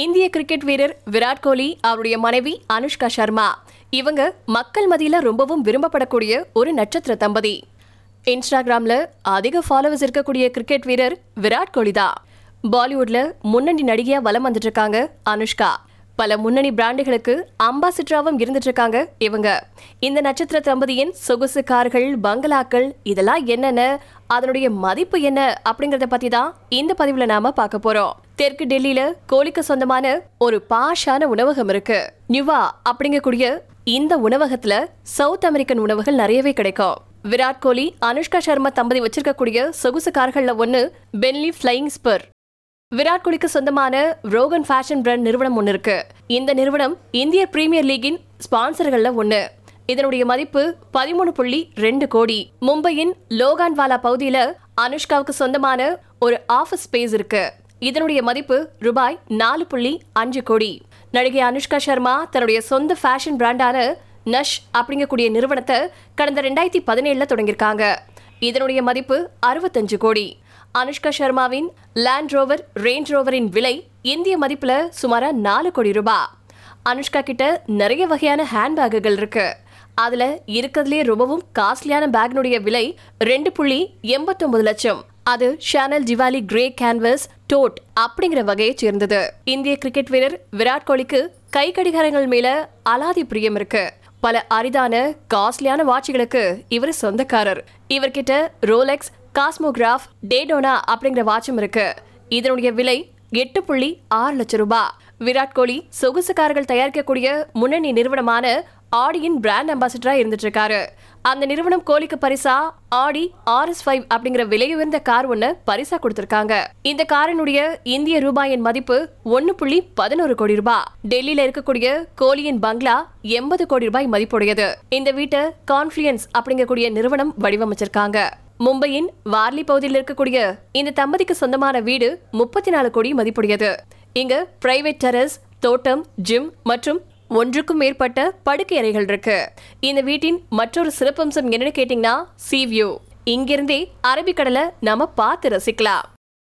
இந்திய கிரிக்கெட் வீரர் விராட் கோலி அவருடைய மனைவி அனுஷ்கா சர்மா. இவங்க மக்கள் மத்தியில ரொம்பவும் விரும்பப்படக்கூடிய ஒரு நட்சத்திர தம்பதி. இன்ஸ்டாகிராம்ல அதிக ஃபாலோவர்ஸ் இருக்கக்கூடிய கிரிக்கெட் வீரர் விராட் கோலி தான். பாலிவுட்ல முன்னணி நடிகையா வலம் வந்துட்டு இருக்காங்க அனுஷ்கா. பல முன்னணி பிராண்டுகளுக்கு அம்பாசிடராவும் இருந்துட்டு இருக்காங்க இவங்க. இந்த நட்சத்திர தம்பதியின் சொகுசு கார்கள் பங்களாக்கள் இதெல்லாம் என்னென்ன அதனுடைய மதிப்பு என்ன அப்படிங்கறத பத்தி தான் இந்த பதிவுல நாம பார்க்க போறோம். தெற்கு டெல்லியில கோழிக்கு சொந்தமான ஒரு பாஷான உணவகம் இருக்கு. நியூவா அப்படிங்கக்கூடிய இந்த உணவகத்துல சவுத் அமெரிக்கன் உணவுகள் நிறையவே கிடைக்கும். விராட் கோலி அனுஷ்கா சர்மா தம்பதி வச்சிருக்கக்கூடிய சொகுசு கார்கள்ல ஒன்னு பென்லி ஃபிளைங் ஸ்பர் விராட் கோலிக்கு சொந்தமான ரோகன் ஃபேஷன் பிராண்ட் நிறுவனம் ஒன்று இருக்கு. இந்த நிறுவனம் இந்திய பிரீமியர் லீகின் ஸ்பான்சர்கள்ல ஒன்று இதனுடைய மதிப்பு பதிமூணு புள்ளி ரெண்டு கோடி. மும்பையின் லோகான்வாலா பகுதியில அனுஷ்காவுக்கு சொந்தமான ஒரு ஆஃபீஸ் ஸ்பேஸ் இருக்கு. இதனுடைய மதிப்பு ரூபாய் நாலு புள்ளி அஞ்சு கோடி. நடிகை அனுஷ்கா சர்மா தன்னுடைய சொந்த ஃபேஷன் பிராண்டான நஷ் அப்படிங்கக்கூடிய நிறுவனத்தை கடந்த ரெண்டாயிரத்தி பதினேழுல தொடங்கியிருக்காங்க. இதனுடைய மதிப்பு அறுபத்தஞ்சு கோடி. அனுஷ்கா சர்மாவின் லேண்ட் ரோவர் ரேஞ்ச் ரோவரின் விலை இந்திய மதிப்பில் சுமாராக நாலு கோடி ரூபாய் அனுஷ்கா கிட்ட நிறைய வகையான ஹேண்ட்பேக்குகள் இருக்கு. அதுல இருக்கிறதுலே ரொம்பவும் காஸ்ட்லியான பேக்னுடைய விலை ரெண்டு புள்ளி எண்பத்தொன்பது லட்சம். அது ஷானல் ஜிவாலி கிரே கேன்வஸ் டோட் அப்படிங்கிற வகையை சேர்ந்தது. இந்திய கிரிக்கெட் வீரர் விராட் கோலிக்கு கை கடிகாரங்கள் மேல அலாதி பிரியம் இருக்கு. பல அரிதான காஸ்ட்லியான வாட்சிகளுக்கு இவர் சொந்தக்காரர். இவர்கிட்ட ரோலெக்ஸ் காஸ்மோகிராஃப் டேடோனா அப்படிங்கிற வாட்சும் இருக்கு. இதனுடைய விலை எட்டு புள்ளி ஆறு லட்சம் ரூபாய் விராட் கோலி சொகுசு கார்கள் தயாரிக்கக்கூடிய முன்னணி நிறுவனமான ஆடியின் பிராண்ட் அம்பாசிடரா இருந்துட்டு இருக்காரு அந்த நிறுவனம் கோலிக்கு பரிசா ஆடி ஆர்எஸ் ஃபைவ் அப்படிங்கிற விலையுயர்ந்த கார் ஒன்று பரிசா கொடுத்திருக்காங்க. இந்த காரினுடைய இந்திய ரூபாயின் மதிப்பு ஒன்னு புள்ளி பதினோரு கோடி ரூபாய் டெல்லியில இருக்கக்கூடிய கோலியின் பங்களா எண்பது கோடி ரூபாய் மதிப்புடையது. இந்த வீட்டை கான்ஃபிளியன்ஸ் அப்படிங்கக்கூடிய நிறுவனம் வடிவமைச்சிருக்காங்க. மும்பையின் வார்லி பகுதியில் இருக்கக்கூடிய இந்த தம்பதிக்கு சொந்தமான வீடு முப்பத்தி நாலு கோடி மதிப்புடையது. இங்கு பிரைவேட் டெரஸ் தோட்டம் ஜிம் மற்றும் ஒன்றுக்கும் மேற்பட்ட படுக்கை அறைகள் இருக்கு. இந்த வீட்டின் மற்றொரு சிறப்பம்சம் என்னன்னு கேட்டீங்கன்னா சீ வியூ இங்கிருந்தே அரபிக்கடலை நாம பார்த்து ரசிக்கலாம்.